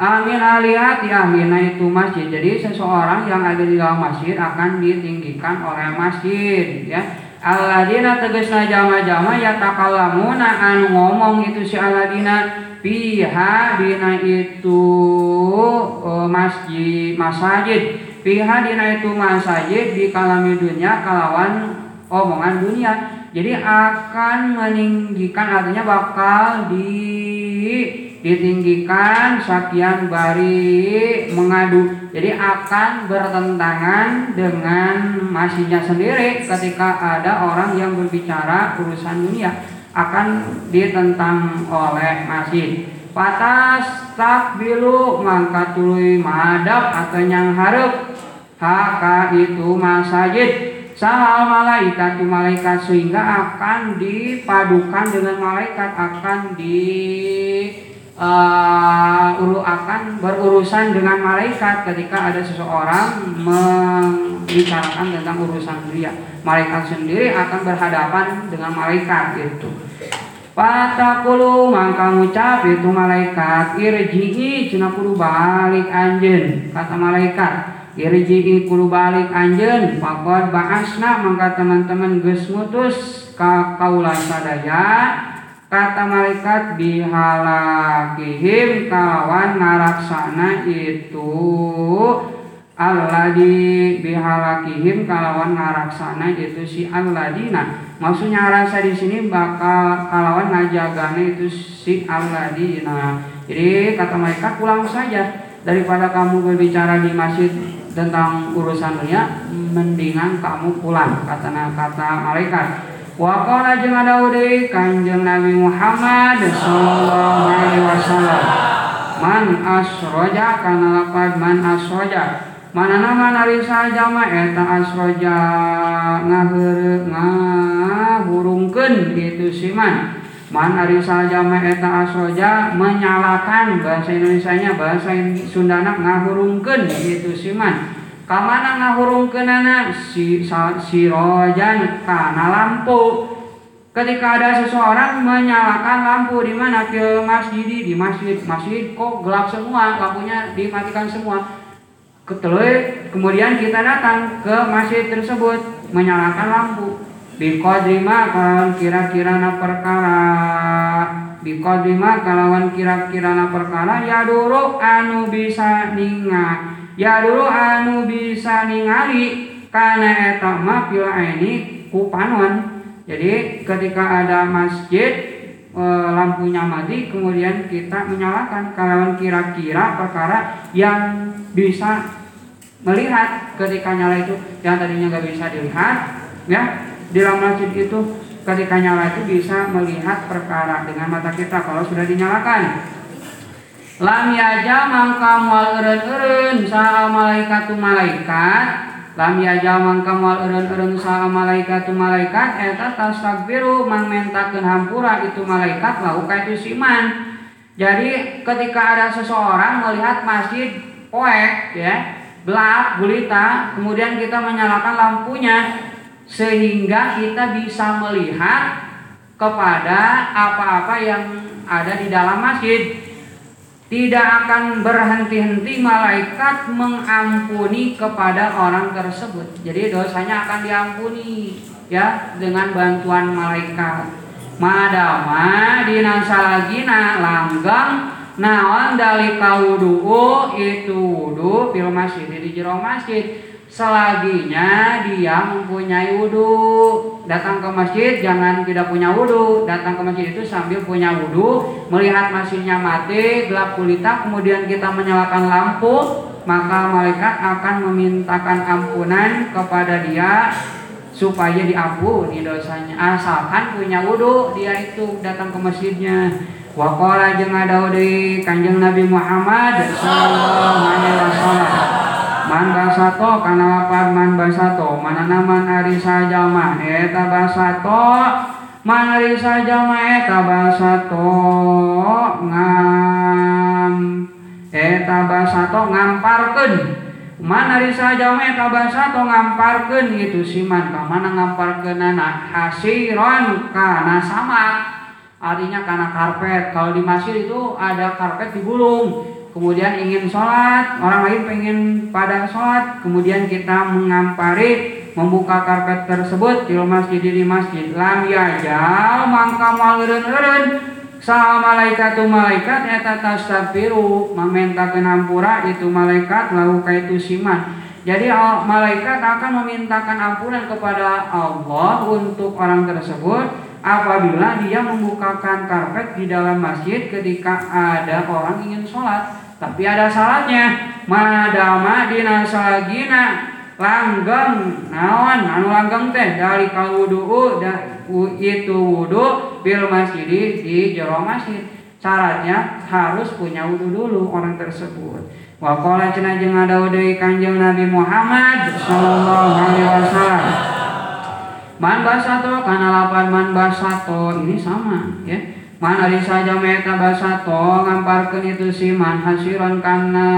Amin alihati ahlina itu masjid. Jadi seseorang yang ada di dalam masjid akan ditinggikan oleh masjid ya Aladina tegesna jama-jama ya takalamuna anu ngomong itu si aladina piha dina itu uh, masjid masajid. Piha dina itu masajid di kalami dunia kalawan omongan dunia. Jadi akan meninggikan artinya bakal di ditinggikan sakian bari mengadu. Jadi akan bertentangan dengan masjidnya sendiri ketika ada orang yang berbicara urusan dunia. Akan ditentang oleh masjid patas takbilu mangkat tului madap atau yang harap. Haka itu masjid Sahal malaikat malaikat sehingga akan dipadukan dengan malaikat akan di uh, akan berurusan dengan malaikat ketika ada seseorang membicarakan tentang urusan dunia. Malaikat sendiri akan berhadapan dengan malaikat itu. Patakulu mangka ngucap itu malaikat irji'i cina kudu balik anjen kata malaikat irji'i kudu balik anjen pakot bahasna mangka teman-teman geus ngutus ka kaula sadaya kata malaikat bihalakihim kawan ngaraksana itu alladhi bihalakihim kalawan ngaraksana itu si alladina maksudnya rasa di sini bakal kalawan ngajagane itu si alladina jadi kata mereka pulang saja. Daripada kamu berbicara di masjid tentang urusan dunia mendingan kamu pulang kata kata malaikat wa qala jeung ada kanjeng Nabi Muhammad sallallahu alaihi wasallam man asroja kana lapad man asroja. Mana nama nari saja mah eta asroja ngaheur ngahurungkeun gitu siman man. Ari saja mah eta asroja menyalakan bahasa Indonesia-nya bahasa Sundana ngahurungkeun gitu siman kamana ngahurungkeunana si sirojan kana lampu. Ketika ada seseorang menyalakan lampu di mana ke masjid di masjid masjid kok gelap semua lampunya dimatikan semua. Ketelui, kemudian kita datang ke masjid tersebut menyalakan lampu. Bikodrima kalawan kira-kira na perkara. Bikodrima kalawan kira-kira na perkara. Ya dulu anu bisa ninga Ya dulu anu bisa ningali Karena etama pila ini kupanon. Jadi ketika ada masjid e, lampunya mati kemudian kita menyalakan. Kalawan kira-kira perkara yang bisa melihat ketika nyala itu yang tadinya nggak bisa dilihat ya di dalam masjid itu ketika nyala itu bisa melihat perkara dengan mata kita kalau sudah dinyalakan lam yaja mangka mual eren eren sa malaikat. Tu malaikat lam yaja mangka mual eren eren sa malaikat tu malaikat eta tastakbiru mang mentakeun hampura itu malaikat lau itu siman. Jadi ketika ada seseorang melihat masjid poek ya gelap gulita kemudian kita menyalakan lampunya sehingga kita bisa melihat kepada apa-apa yang ada di dalam masjid tidak akan berhenti-henti malaikat mengampuni kepada orang tersebut. Jadi dosanya akan diampuni ya dengan bantuan malaikat. Madama dinasalagina langgang naon dalika wudu itu wudu fil masjid di jero masjid selaginya dia mempunyai wudhu. Datang ke masjid jangan tidak punya wudhu. Datang ke masjid itu sambil punya wudhu melihat masjidnya mati gelap kulita kemudian kita menyalakan lampu maka malaikat akan memintakan ampunan kepada dia supaya diampuni dosanya. Asalkan punya wudhu dia itu datang ke masjidnya. Waqala jeung adaudi Kanjeng Nabi Muhammad sallallahu alaihi wasallam. Man basato kana lapar man basato mana naman ari sajama eta basato man ari sajama eta basato ngam. Eta basato ngamparkeun. Man ari sajama eta basato ngamparkeun gitu siman ka mana ngamparkeunana? Hasiron kana samak artinya karena karpet. Kalau di masjid itu ada karpet digulung kemudian ingin sholat orang lain pengen pada sholat. Kemudian kita mengampari membuka karpet tersebut di masjid di masjid. Lam yajal mangka maleren eren malaikat tu malaikat eta tastaghfiru meminta kenampura itu malaikat lalu kaitu siman. Jadi malaikat akan memintakan ampunan kepada Allah untuk orang tersebut apabila dia membukakan karpet di dalam masjid ketika ada orang ingin sholat tapi ada salatnya madama dina salagina langgeng naon? Anu langgeng teh dari wudu da itu wudu bil masjid di jero masjid. Syaratnya harus punya wudu dulu orang tersebut. Wa qala cenah jeung ada Kanjeng Nabi Muhammad sallallahu alaihi wasallam Man basato karena lapan man basato ini sama ya. Man ari saja meta basato ngamparkeun itu si man hasiron karena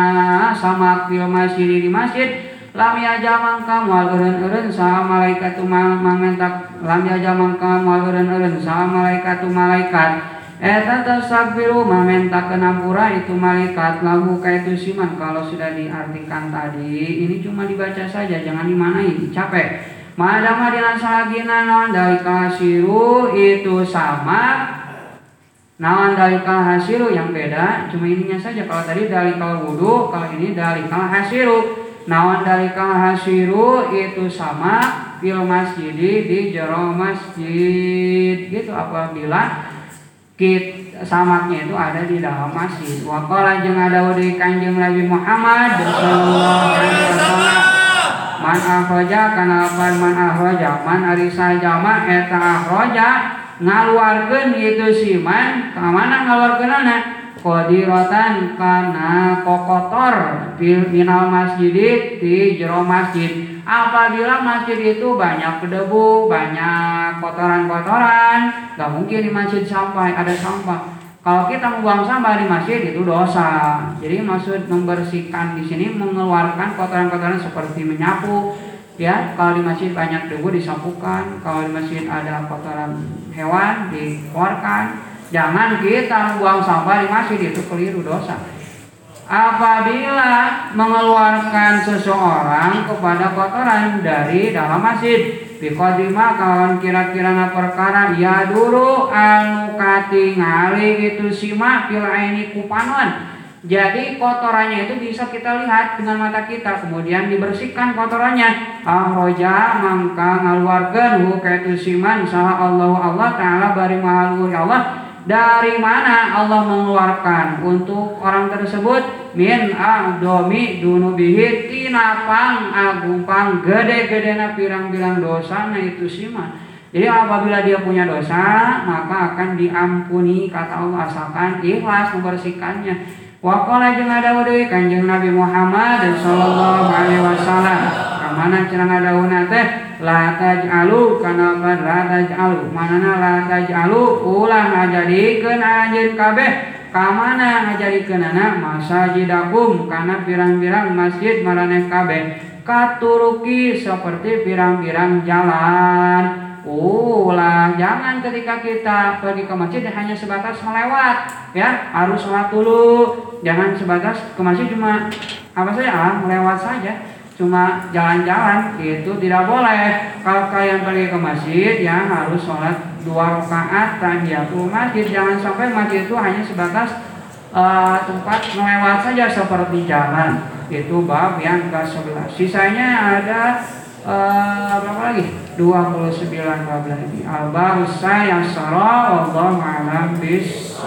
sama fil masjid di masjid. Lam yaja mangka moal eureun-eureun saha malaikat mangentak. Lam yaja mangka moal eureun-eureun saha malaikat malaikat. Eta tasakbiru meminta kenampura itu malaikat. Lagu kaitu siman kalau sudah diartikan tadi ini cuma dibaca saja jangan dimanai capek Madama dinasagina naon dari kasiru itu sama. Naon dari hasiru yang beda. Cuma ininya saja kalau tadi dari kal wudu kalau ini dari hasiru. Naon dari hasiru itu sama. Fil masjid di jero masjid. Gitu apabila kit samaknya itu ada di dalam masjid. Wakala jeung ada di Kanjeng Nabi Muhammad sallallahu alaihi wasallam. Man ahraja kana lapan man ahraja man ari sajama eta ahraja ngaluarkeun itu siman ka mana ngaluarkeunana? Qadiratan kana kokotor minal masjid di jero masjid. Apabila masjid itu banyak debu, banyak kotoran-kotoran, gak mungkin di masjid sampai ada sampah. Kalau kita membuang sampah di masjid itu dosa. Jadi maksud membersihkan di sini mengeluarkan kotoran-kotoran seperti menyapu. Ya, kalau di masjid banyak debu disapukan. Kalau di masjid ada kotoran hewan dikeluarkan. Jangan kita membuang sampah di masjid itu keliru dosa apabila mengeluarkan seseorang kepada kotoran dari dalam masjid biqadima kawan kira-kira perkara ya dulu anu katingali itu sima fil aini kupanon jadi kotorannya itu bisa kita lihat dengan mata kita kemudian dibersihkan kotorannya. Ahroja mangka ngaluarkan hu kaitu siman saha Allah Allah taala bari mahaluri Allah dari mana Allah mengeluarkan? Untuk orang tersebut min a'domi dunubihi tinapang agupang gede-gedena pirang-pirang dosa nah itu siman jadi apabila dia punya dosa maka akan diampuni kata Allah asalkan ikhlas membersihkannya. Wakola jeung ada kanjeng Nabi Muhammad sallallahu alaihi wasallam kamana cenah ngadauna teh la taj'alu kana kan la taj'alu manana la taj'alu ulah ngajadikeun anjeun kabeh. Kamana ngajadikeun anak masajidakum kana pirang-pirang masjid maraneh kabeh. Katuruki seperti pirang-pirang jalan. Ulah jangan ketika kita pergi ke masjid hanya sebatas melewat ya. Harus sholat dulu. Jangan sebatas ke masjid cuma apa saja? Ah, melewat saja cuma jalan-jalan itu tidak boleh. Kalau kalian pergi ke masjid ya harus sholat dua rakaat tahiyatul masjid jangan sampai masjid itu hanya sebatas uh, tempat melewat saja seperti jalan. Itu bab yang ke sebelah sisanya ada uh, berapa lagi? 29 bab lagi al-bab saya Allah Allah alam bis